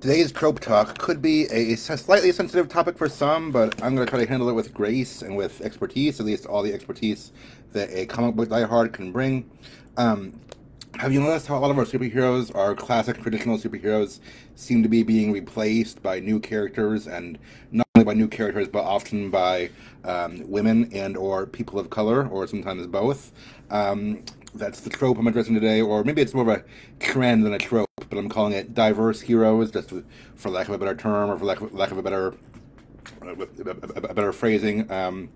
Today's trope talk could be a slightly sensitive topic for some, but I'm going to try to handle it with grace and with expertise, at least all the expertise that a comic book diehard can bring. Um, have you noticed how a lot of our superheroes, our classic traditional superheroes, seem to be being replaced by new characters, and not only by new characters, but often by um, women and or people of color, or sometimes both. Um, that's the trope I'm addressing today, or maybe it's more of a trend than a trope, but I'm calling it diverse heroes, just for lack of a better term, or for lack of, lack of a better a better phrasing. Um,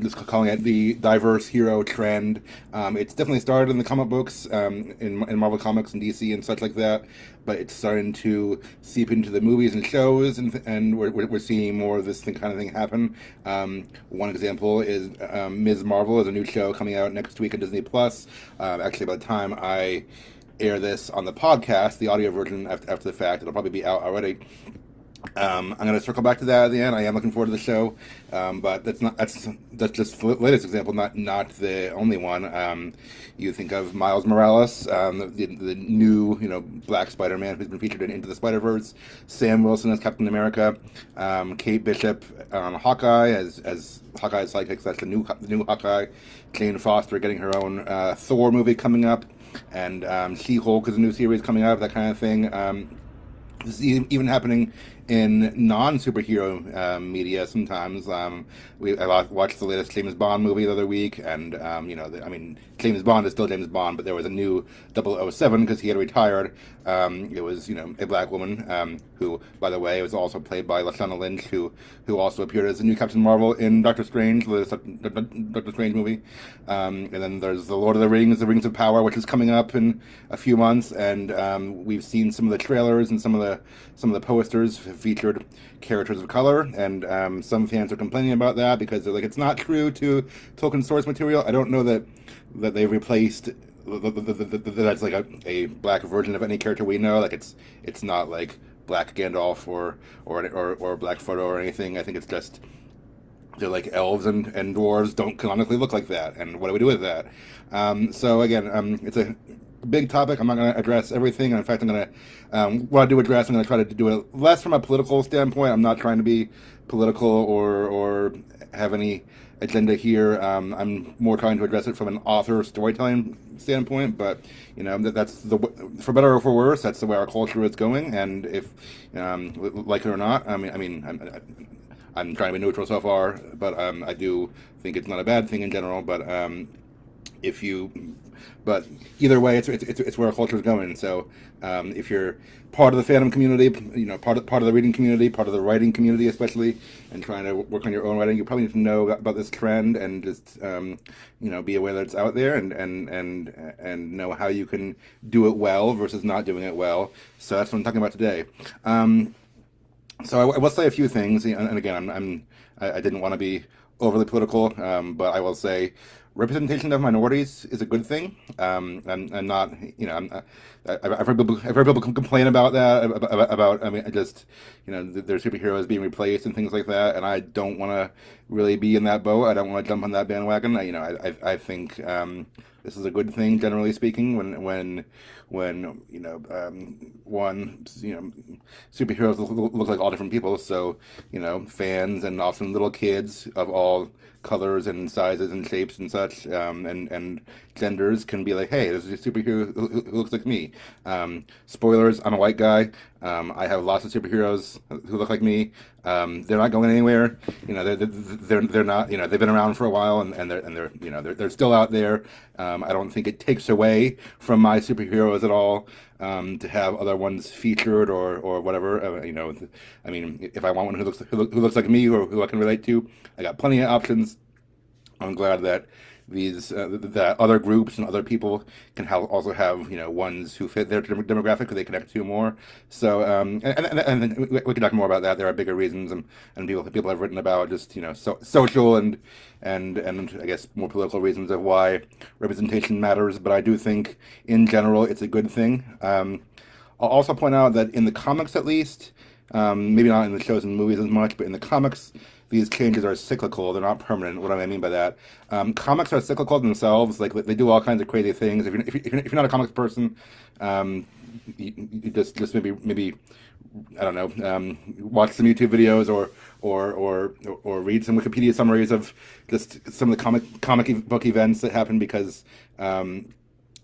just calling it the diverse hero trend. Um, it's definitely started in the comic books, um, in, in Marvel Comics and DC and such like that, but it's starting to seep into the movies and shows, and, and we're, we're seeing more of this kind of thing happen. Um, one example is um, Ms. Marvel is a new show coming out next week on Disney Plus. Uh, actually, by the time I air this on the podcast, the audio version after, after the fact, it'll probably be out already. Um, I'm going to circle back to that at the end. I am looking forward to the show, um, but that's not that's that's just the latest example, not not the only one. Um, you think of Miles Morales, um, the, the, new you know Black Spider-Man who's been featured in Into the Spider-Verse, Sam Wilson as Captain America, um, Kate Bishop on Hawkeye as as Hawkeye's sidekick. That's the new the new Hawkeye. Jane Foster getting her own uh, Thor movie coming up, and um, She-Hulk is a new series coming out. That kind of thing. this is even happening in non superhero um, media sometimes. Um, we I watched the latest James Bond movie the other week, and um, you know, the, I mean, James Bond is still James Bond, but there was a new 007 because he had retired. Um, it was you know a black woman um, who, by the way, was also played by Lashana Lynch, who who also appeared as the new Captain Marvel in Doctor Strange, the Doctor Strange movie. And then there's the Lord of the Rings, the Rings of Power, which is coming up in a few months, and we've seen some of the trailers and some of the some of the posters featured characters of color, and um, some fans are complaining about that because they're like, it's not true to Tolkien source material. I don't know that that they've replaced that's like a, a black version of any character we know. Like it's it's not like Black Gandalf or or or, or Black Frodo or anything. I think it's just they're like elves and, and dwarves don't canonically look like that. And what do we do with that? Um, so again, um, it's a big topic. I'm not going to address everything. And In fact, I'm going to, um, what I do address, I'm going to try to do it less from a political standpoint. I'm not trying to be political or, or have any agenda here. Um, I'm more trying to address it from an author storytelling standpoint, but you know that, that's the for better or for worse. That's the way our culture is going, and if um, like it or not, I mean, I mean, I'm, I'm trying to be neutral so far, but um, I do think it's not a bad thing in general. But um, if you but either way, it's it's, it's where our culture is going. So um, if you're part of the fandom community, you know, part of part of the reading community, part of the writing community, especially, and trying to work on your own writing, you probably need to know about this trend and just um, you know be aware that it's out there and and and and know how you can do it well versus not doing it well. So that's what I'm talking about today. Um, so I, I, will say a few things, and, again, I'm, I'm I, I didn't want to be overly political, um, but I will say representation of minorities is a good thing. Um, and, and not, you know, I'm, I've heard people, I've heard people complain about that, about, about, I mean, just, you know, their superheroes being replaced and things like that. And I don't want to really be in that boat. I don't want to jump on that bandwagon. I, you know, I, I, I think, um, this is a good thing, generally speaking, when, when, when, you know, um, one, you know, superheroes look, look like all different people. So, you know, fans and often little kids of all colors and sizes and shapes and such, um, and and genders can be like, hey, this is a superhero who, looks like me. Um, spoilers: I'm a white guy. Um, I have lots of superheroes who look like me. Um, they're not going anywhere. You know, they're, they're they're not. You know, they've been around for a while, and, and they're and they're you know they're they're still out there. Um, I don't think it takes away from my superheroes at all um, to have other ones featured or or whatever. Uh, you know, I mean, if I want one who looks who, who looks like me or who I can relate to, I got plenty of options. I'm glad that these uh, that other groups and other people can also have you know ones who fit their demographic who they connect to more. So um, and, and, and we, we can talk more about that. There are bigger reasons, and, and people people have written about just you know so, social and and and I guess more political reasons of why representation matters. But I do think in general it's a good thing. Um, I'll also point out that in the comics, at least, um, maybe not in the shows and movies as much, but in the comics these changes are cyclical. They're not permanent. What do I mean by that? Um, comics are cyclical themselves. Like they do all kinds of crazy things. If you're, if you're, if you're not a comics person, um, you, you just just maybe maybe I don't know, um, watch some YouTube videos or or or or read some Wikipedia summaries of just some of the comic comic book events that happen because um,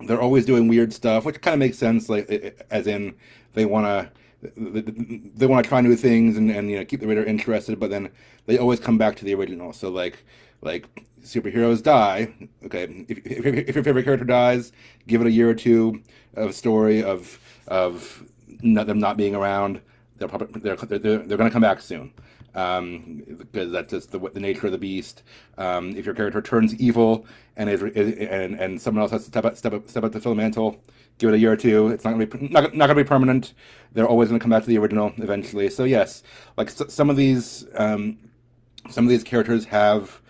they're always doing weird stuff, which kind of makes sense. Like as in they want to they want to try new things and, and you know keep the reader interested, but then they always come back to the original. So like like superheroes die. Okay, if, if, if your favorite character dies, give it a year or two of story of of not, them not being around. They're probably they're they're, they're going to come back soon. Um, because that's just the, the nature of the beast. Um, if your character turns evil and is and and someone else has to step up, step up, step up to fill the mantle, give it a year or two. It's not gonna be not, not gonna be permanent. They're always gonna come back to the original eventually. So yes, like some of these um, some of these characters have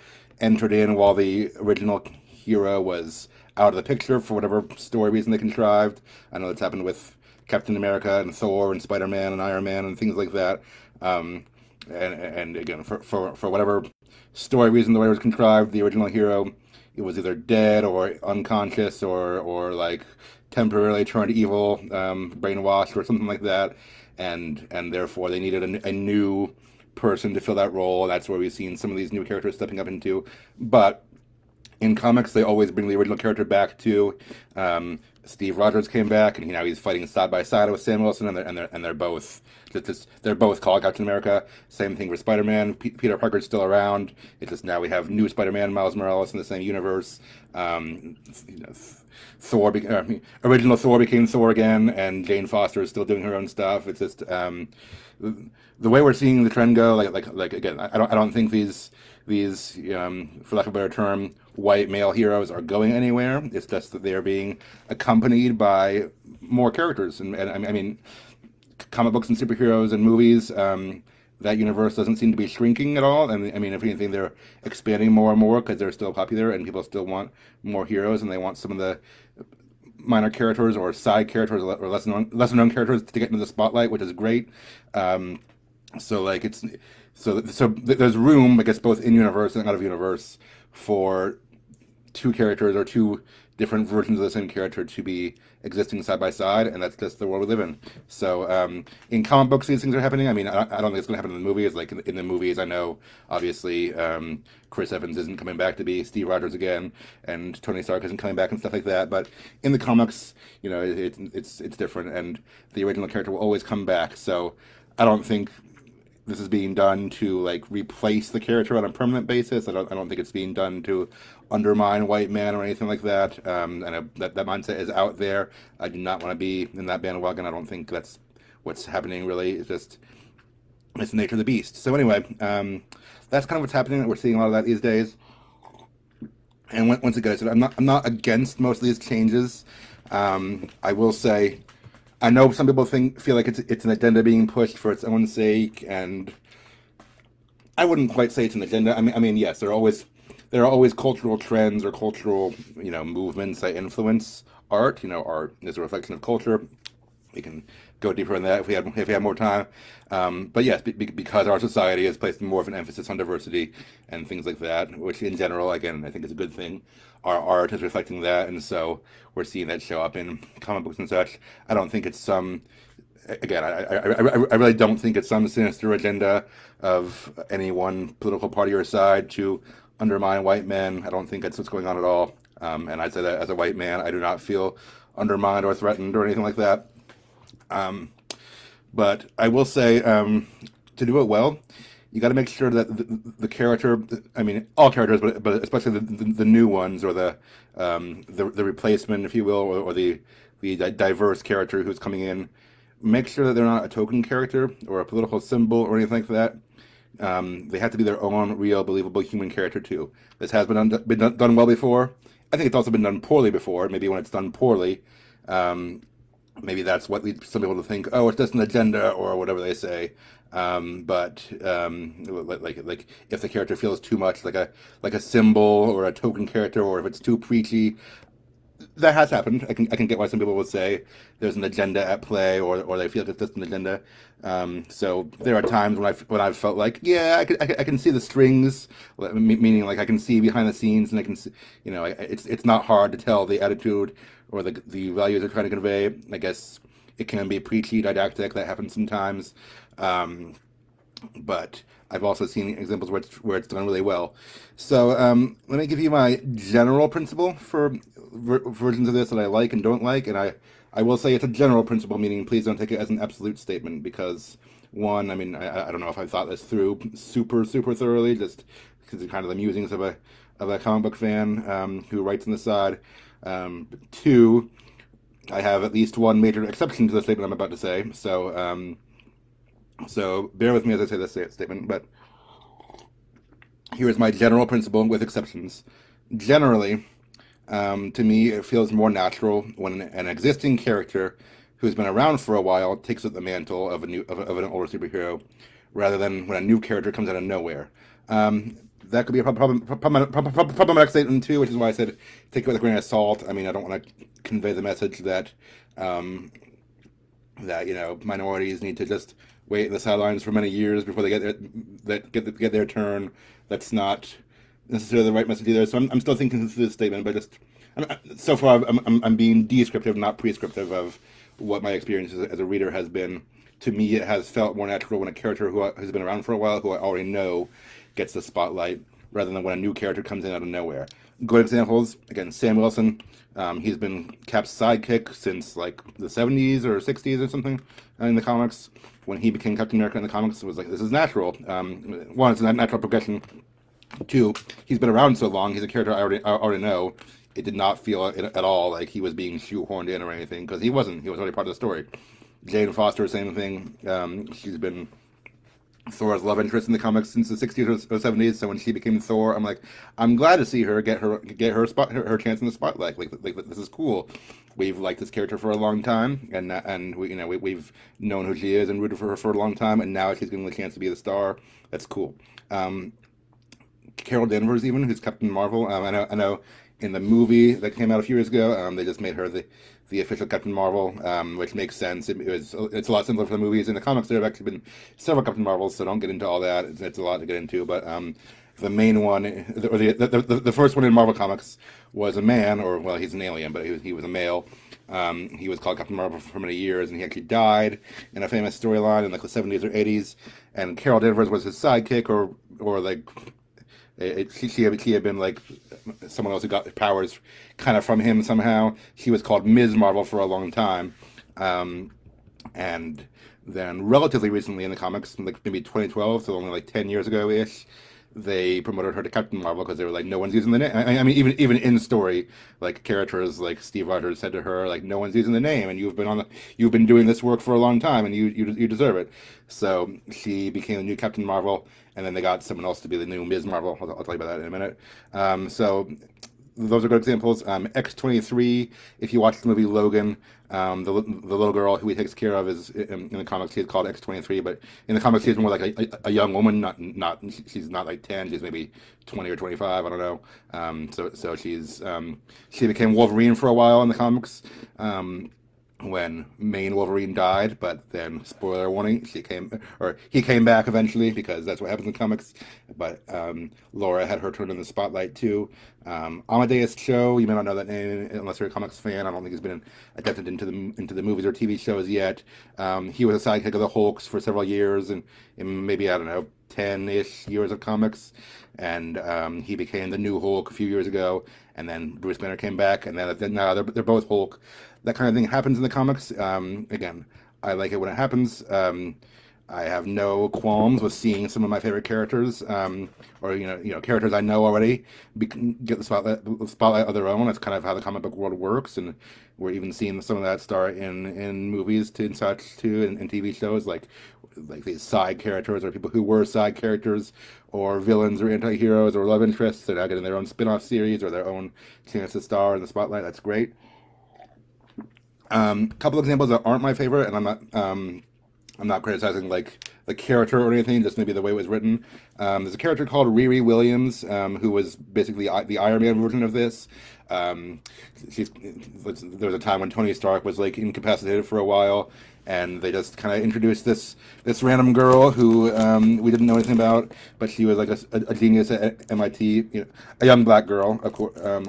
entered in while the original hero was out of the picture for whatever story reason they contrived. I know that's happened with Captain America and Thor and Spider Man and Iron Man and things like that. Um, and, and again, for, for, for whatever story reason the way it was contrived, the original hero it was either dead or unconscious or or like temporarily turned evil, um, brainwashed or something like that, and and therefore they needed a, a new person to fill that role. That's where we've seen some of these new characters stepping up into. But in comics, they always bring the original character back to. Um, Steve Rogers came back, and he, now he's fighting side by side with Sam Wilson, and they're and they're, and they're both just, they're both called Captain America. Same thing with Spider Man. P- Peter Parker's still around. It's just now we have new Spider Man, Miles Morales in the same universe. Um, you know, Thor, be- uh, original Thor became Thor again, and Jane Foster is still doing her own stuff. It's just um, the way we're seeing the trend go. Like like like again, I don't I don't think these these um, for lack of a better term white male heroes are going anywhere. It's just that they are being accompanied by more characters, and, and I mean, comic books and superheroes and movies. Um, that universe doesn't seem to be shrinking at all. And I mean, if anything, they're expanding more and more because they're still popular and people still want more heroes and they want some of the minor characters or side characters or less known lesser known characters to get into the spotlight, which is great. Um, so like it's so so there's room, I guess, both in universe and out of universe for two characters or two different versions of the same character to be existing side by side, and that's just the world we live in. So, um, in comic books, these things are happening. I mean, I, I don't think it's going to happen in the movies. Like in, in the movies, I know obviously um, Chris Evans isn't coming back to be Steve Rogers again, and Tony Stark isn't coming back and stuff like that. But in the comics, you know, it, it, it's it's different, and the original character will always come back. So, I don't think this is being done to like replace the character on a permanent basis. I don't I don't think it's being done to undermine white man or anything like that. Um, and I, that that mindset is out there. I do not want to be in that bandwagon. I don't think that's what's happening really. It's just it's the nature of the beast. So anyway, um, that's kind of what's happening. We're seeing a lot of that these days. And once again, I said I'm not I'm not against most of these changes. Um, I will say I know some people think feel like it's it's an agenda being pushed for its own sake, and I wouldn't quite say it's an agenda. I mean, I mean, yes, there are always there are always cultural trends or cultural you know movements that influence art. You know, art is a reflection of culture. We can go deeper in that if we had if we had more time. Um, but yes, be, because our society has placed more of an emphasis on diversity and things like that, which in general, again, I think is a good thing our art is reflecting that, and so we're seeing that show up in comic books and such. I don't think it's some. Again, I, I, I, I really don't think it's some sinister agenda of any one political party or side to undermine white men. I don't think that's what's going on at all. Um, and I'd say that as a white man, I do not feel undermined or threatened or anything like that. Um, but I will say, um, to do it well, you got to make sure that the, the, character, I mean, all characters, but but especially the, the, the new ones or the um, the, the replacement, if you will, or, or the the diverse character who's coming in, make sure that they're not a token character or a political symbol or anything like that. Um, they have to be their own real, believable human character too. This has been, been done, done well before. I think it's also been done poorly before. Maybe when it's done poorly, um, maybe that's what leads some people to think, oh, it's just an agenda or whatever they say. Um, but um, like like if the character feels too much like a like a symbol or a token character, or if it's too preachy, that has happened. I can I can get why some people would say there's an agenda at play, or or they feel it's just an agenda. Um, so there are times when I when I've felt like yeah, I can, I can see the strings, meaning like I can see behind the scenes, and I can see you know it's it's not hard to tell the attitude or the the values they're trying to convey. I guess it can be preachy, didactic. That happens sometimes. Um, but I've also seen examples where it's, where it's done really well. So um, let me give you my general principle for ver- versions of this that I like and don't like, and I I will say it's a general principle, meaning please don't take it as an absolute statement because one, I mean, I, I don't know if I thought this through super super thoroughly, just because it's kind of the musings of a of a comic book fan um, who writes on the side. Um, two, I have at least one major exception to the statement I'm about to say, so. Um, so bear with me as I say this statement, but here is my general principle with exceptions. Generally, um, to me, it feels more natural when an existing character who's been around for a while takes up the mantle of a new of, of an older superhero, rather than when a new character comes out of nowhere. Um, that could be a problem, problem, problem, problematic statement too, which is why I said take it with a grain of salt. I mean, I don't want to convey the message that um, that you know minorities need to just wait in the sidelines for many years before they get their, that get get their turn. That's not necessarily the right message either. So I'm, I'm still thinking through this statement, but just I'm, so far I'm, I'm, I'm being descriptive, not prescriptive of what my experience as, as a reader has been. To me, it has felt more natural when a character who has been around for a while, who I already know, gets the spotlight, rather than when a new character comes in out of nowhere. Good examples again, Sam Wilson. Um, he's been Cap's sidekick since like the 70s or 60s or something in the comics when he became Captain America in the comics, it was like this is natural. Um, one, it's a natural progression. Two, he's been around so long. He's a character I already I already know. It did not feel at all like he was being shoehorned in or anything because he wasn't. He was already part of the story. Jane Foster, same thing. Um, she's been Thor's love interest in the comics since the 60s or 70s. So when she became Thor, I'm like, I'm glad to see her get her get her spot her, her chance in the spotlight. Like, like this is cool. We've liked this character for a long time, and and we you know we, we've known who she is and rooted for her for a long time, and now she's getting the chance to be the star. That's cool. Um, Carol Danvers, even who's Captain Marvel. Um, I know I know in the movie that came out a few years ago, um, they just made her the the official Captain Marvel, um, which makes sense. It, it, was it's a lot simpler for the movies. In the comics, there have actually been several Captain Marvels, so don't get into all that. It's, it's a lot to get into, but um, the main one, or the, the, the, the, first one in Marvel Comics, was a man, or well, he's an alien, but he was, he was a male. Um, he was called Captain Marvel for many years, and he actually died in a famous storyline in like the 70s or 80s. And Carol Danvers was his sidekick, or or like it, she, she, had, she had been like someone else who got powers kind of from him somehow. She was called Ms. Marvel for a long time. Um, and then relatively recently in the comics, like maybe 2012, so only like 10 years ago ish, they promoted her to Captain Marvel because they were like, no one's using the name. I, I, mean, even even in story, like characters like Steve Rogers said to her, like, no one's using the name, and you've been on the, you've been doing this work for a long time, and you you you deserve it. So she became the new Captain Marvel, and then they got someone else to be the new Ms. Marvel. I'll, I'll tell you about that in a minute. Um, so those are good examples. Um, X23, if you watch the movie Logan, um, the, the little girl who he takes care of is in, in the comics she's called X23, but in the comics she's more like a, a, a, young woman, not not she's not like 10, she's maybe 20 or 25, I don't know. Um, so so she's um, she became Wolverine for a while in the comics. Um, when main Wolverine died, but then spoiler warning, she came or he came back eventually because that's what happens in comics. But um, Laura had her turn in the spotlight too. Um, Amadeus Cho, you may not know that name unless you're a comics fan. I don't think he's been adapted into the into the movies or TV shows yet. Um, he was a sidekick of the Hulks for several years and, maybe I don't know ten ish years of comics, and um, he became the new Hulk a few years ago. And then Bruce Banner came back, and then now they're, they're both Hulk that kind of thing happens in the comics. Um, again, I like it when it happens. Um, I have no qualms with seeing some of my favorite characters, um, or you know, you know, characters I know already be, get the spotlight, the spotlight of their own. That's kind of how the comic book world works, and we're even seeing some of that start in in movies to, and such too, and, and TV shows like like these side characters or people who were side characters or villains or anti-heroes or love interests. They're now getting their own spin-off series or their own chance to star in the spotlight. That's great. A um, couple examples that aren't my favorite, and I'm not um, I'm not criticizing like the character or anything, just maybe the way it was written. Um, there's a character called Riri Williams, um, who was basically the Iron Man version of this. Um, there was a time when Tony Stark was like incapacitated for a while, and they just kind of introduced this this random girl who um, we didn't know anything about, but she was like a, a genius at MIT, you know, a young black girl, of, course, um,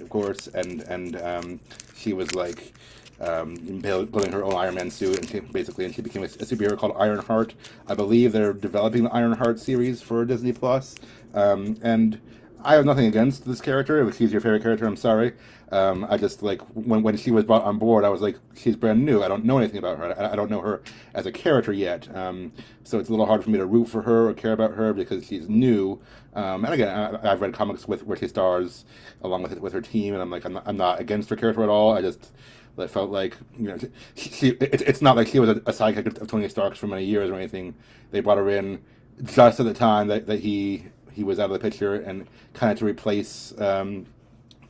of course and and um, she was like um, building her own Iron Man suit, and she, basically, and she became a, a, superhero called Ironheart. I believe they're developing the Ironheart series for Disney Plus, um, and I have nothing against this character. If she's your favorite character, I'm sorry. Um, I just like when when she was brought on board, I was like, she's brand new. I don't know anything about her. I, I don't know her as a character yet. Um, so it's a little hard for me to root for her or care about her because she's new. Um, and again, I, have read comics with where she stars along with with her team, and I'm like, I'm not, I'm not against her character at all. I just I felt like you know, she it, it's not like she was a, a sidekick of Tony Stark's for many years or anything. They brought her in just at the time that, that he he was out of the picture and kind of to replace um,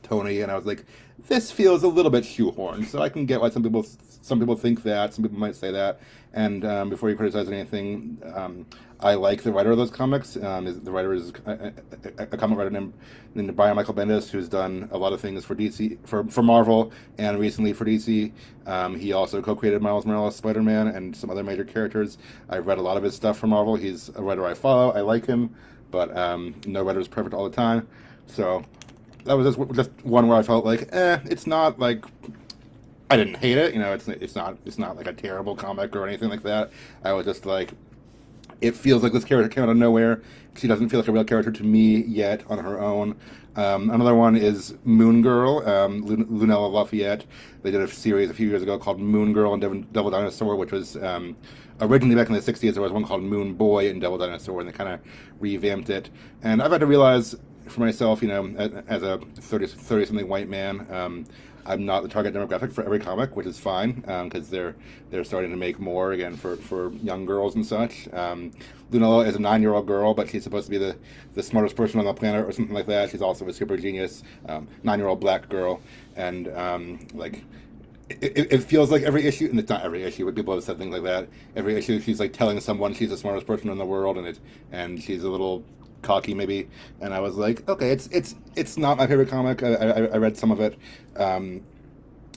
Tony. And I was like, this feels a little bit shoehorned. So I can get why some people some people think that, some people might say that. And um, before you criticize anything, um, I like the writer of those comics. Um, the writer is a, a, a, comic writer named, named Brian Michael Bendis, who's done a lot of things for DC, for, for Marvel, and recently for DC. Um, he also co-created Miles Morales, Spider-Man, and some other major characters. I've read a lot of his stuff for Marvel. He's a writer I follow. I like him but um, no writer is perfect all the time. So that was just, just one where I felt like, eh, it's not like I didn't hate it. You know, it's it's not it's not like a terrible comic or anything like that. I was just like, it feels like this character came out of nowhere. She doesn't feel like a real character to me yet on her own. Um, another one is Moon Girl, um, Lunella Lafayette. They did a series a few years ago called Moon Girl and Devil, Dinosaur, which was um, originally back in the 60s. There was one called Moon Boy and Devil Dinosaur, and they kind of revamped it. And I've had to realize for myself, you know, as a 30, 30 something white man, um, I'm not the target demographic for every comic, which is fine because um, they're they're starting to make more again for, for young girls and such. Um, Lunella is a nine year old girl, but she's supposed to be the, the smartest person on the planet or something like that. She's also a super genius um, nine year old black girl, and um, like. It, it, feels like every issue, and it's not every issue, but people have said things like that. Every issue, she's like telling someone she's the smartest person in the world, and it, and she's a little cocky maybe, and I was like, okay, it's it's it's not my favorite comic. I, I, I read some of it. Um,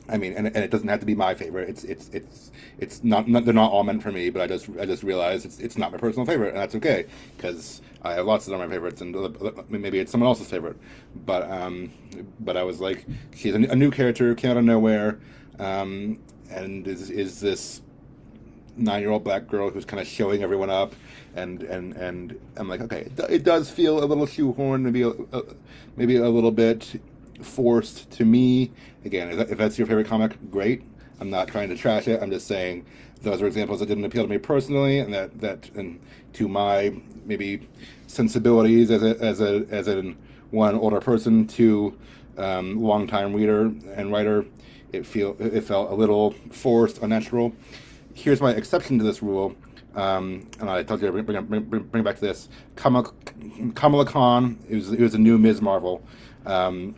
I mean, and, and it doesn't have to be my favorite. It's it's it's it's not, not they're not all meant for me. But I just I just realized it's it's not my personal favorite, and that's okay because I have lots of my favorites, and maybe it's someone else's favorite. But um, but I was like, she's a, new character, came out of nowhere, um, and is is this nine year old black girl who's kind of showing everyone up and and and I'm like, okay, it, does feel a little shoehorned, maybe a, a, maybe a little bit forced to me. Again, if that's your favorite comic, great. I'm not trying to trash it. I'm just saying those are examples that didn't appeal to me personally, and that that and to my maybe sensibilities as a as a as a one older person to um, longtime reader and writer, it feel it felt a little forced, unnatural. Here's my exception to this rule um, and I told you to bring, bring, bring, bring back to this. Kamala, Kamala Khan, it was, it was a new Ms. Marvel, um,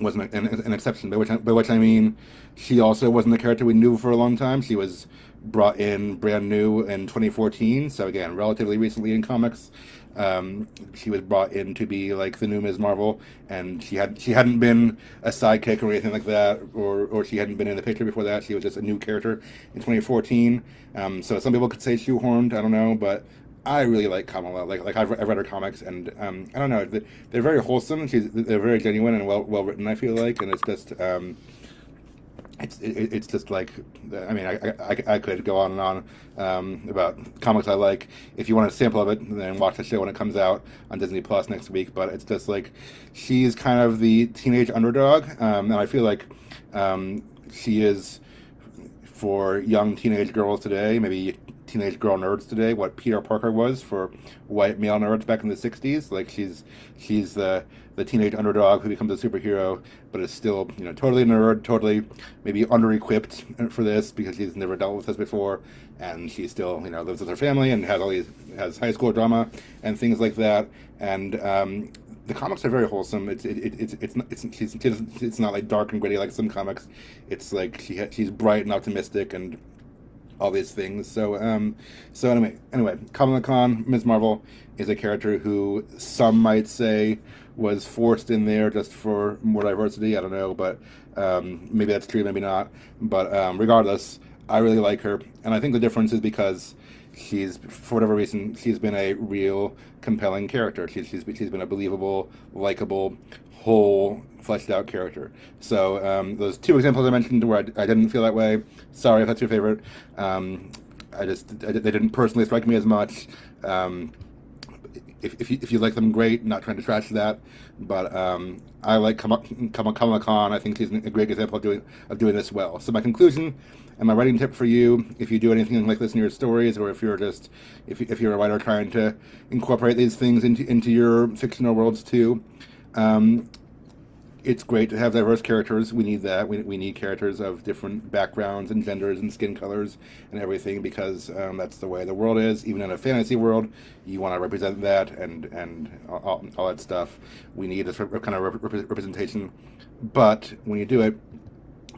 was an, an, an, exception, by which, I, by which I mean she also wasn't a character we knew for a long time. She was brought in brand new in 2014, so again, relatively recently in comics. Um, she was brought in to be like the new Ms. Marvel, and she had she hadn't been a sidekick or anything like that, or or she hadn't been in the picture before that. She was just a new character in 2014. Um, so some people could say shoehorned. I don't know, but I really like Kamala. Like like I've, I've read her comics, and um, I don't know. They're very wholesome. She's they're very genuine and well well written. I feel like, and it's just um, it's it, it's just like I mean I, I, I could go on and on um, about comics I like. If you want a sample of it, then watch the show when it comes out on Disney Plus next week. But it's just like she's kind of the teenage underdog, um, and I feel like um, she is for young teenage girls today, maybe teenage girl nerds today, what Peter Parker was for white male nerds back in the '60s. Like she's she's the the teenage underdog who becomes a superhero, but is still you know totally nerd, totally maybe under-equipped for this because she's never dealt with this before, and she still you know lives with her family and has all these has high school drama and things like that. And um, the comics are very wholesome. It's it, it, it's it's not, it's she's, it's not like dark and gritty like some comics. It's like she ha- she's bright and optimistic and all these things. So um so anyway anyway Kamala Khan Ms. Marvel is a character who some might say was forced in there just for more diversity. I don't know, but um, maybe that's true, maybe not. But um, regardless, I really like her, and I think the difference is because she's for whatever reason she's been a real compelling character. She's she's, she's been a believable, likable, whole, fleshed out character. So um, those two examples I mentioned where I, I, didn't feel that way. Sorry if that's your favorite. Um, I just I, they didn't personally strike me as much. If, if, you, if you like them, great. Not trying to trash that, but um, I like Kamala Khan. I think she's a great example of doing of doing this well. So my conclusion and my writing tip for you, if you do anything like this in your stories, or if you're just if, if you're a writer trying to incorporate these things into into your fictional worlds too, um, it's great to have diverse characters. We need that. We, we need characters of different backgrounds and genders and skin colors and everything because um, that's the way the world is. Even in a fantasy world, you want to represent that and and all, all that stuff. We need this kind of rep- representation. But when you do it,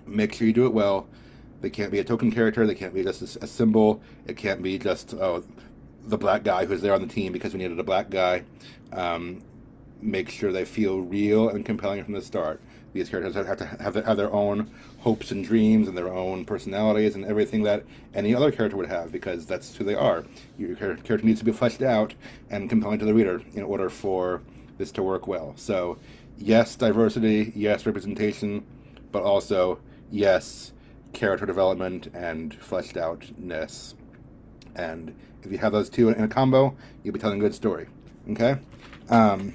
make sure you do it well. They can't be a token character. They can't be just a, a symbol. It can't be just oh, the black guy who's there on the team because we needed a black guy. Um, make sure they feel real and compelling from the start. These characters have to have, have their own hopes and dreams and their own personalities and everything that any other character would have because that's who they are. Your character needs to be fleshed out and compelling to the reader in order for this to work well. So, yes, diversity, yes, representation, but also, yes, character development and fleshed outness. And if you have those two in a combo, you'll be telling a good story. Okay? Um,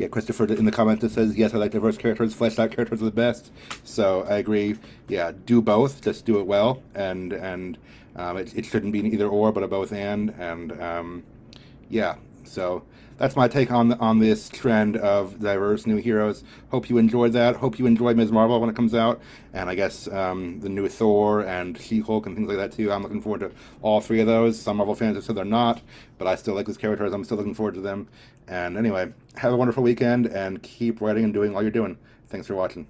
yeah, Christopher in the comments that says, yes, I like diverse characters, fleshed out characters are the best. So I agree. Yeah, do both, just do it well. And, and um, it, it shouldn't be an either or, but a both and. And um, yeah, so that's my take on on this trend of diverse new heroes. Hope you enjoyed that. Hope you enjoyed Ms. Marvel when it comes out, and I guess um, the new Thor and She-Hulk and things like that too. I'm looking forward to all three of those. Some Marvel fans have said they're not, but I still like these characters. I'm still looking forward to them. And anyway, have a wonderful weekend and keep writing and doing all you're doing. Thanks for watching.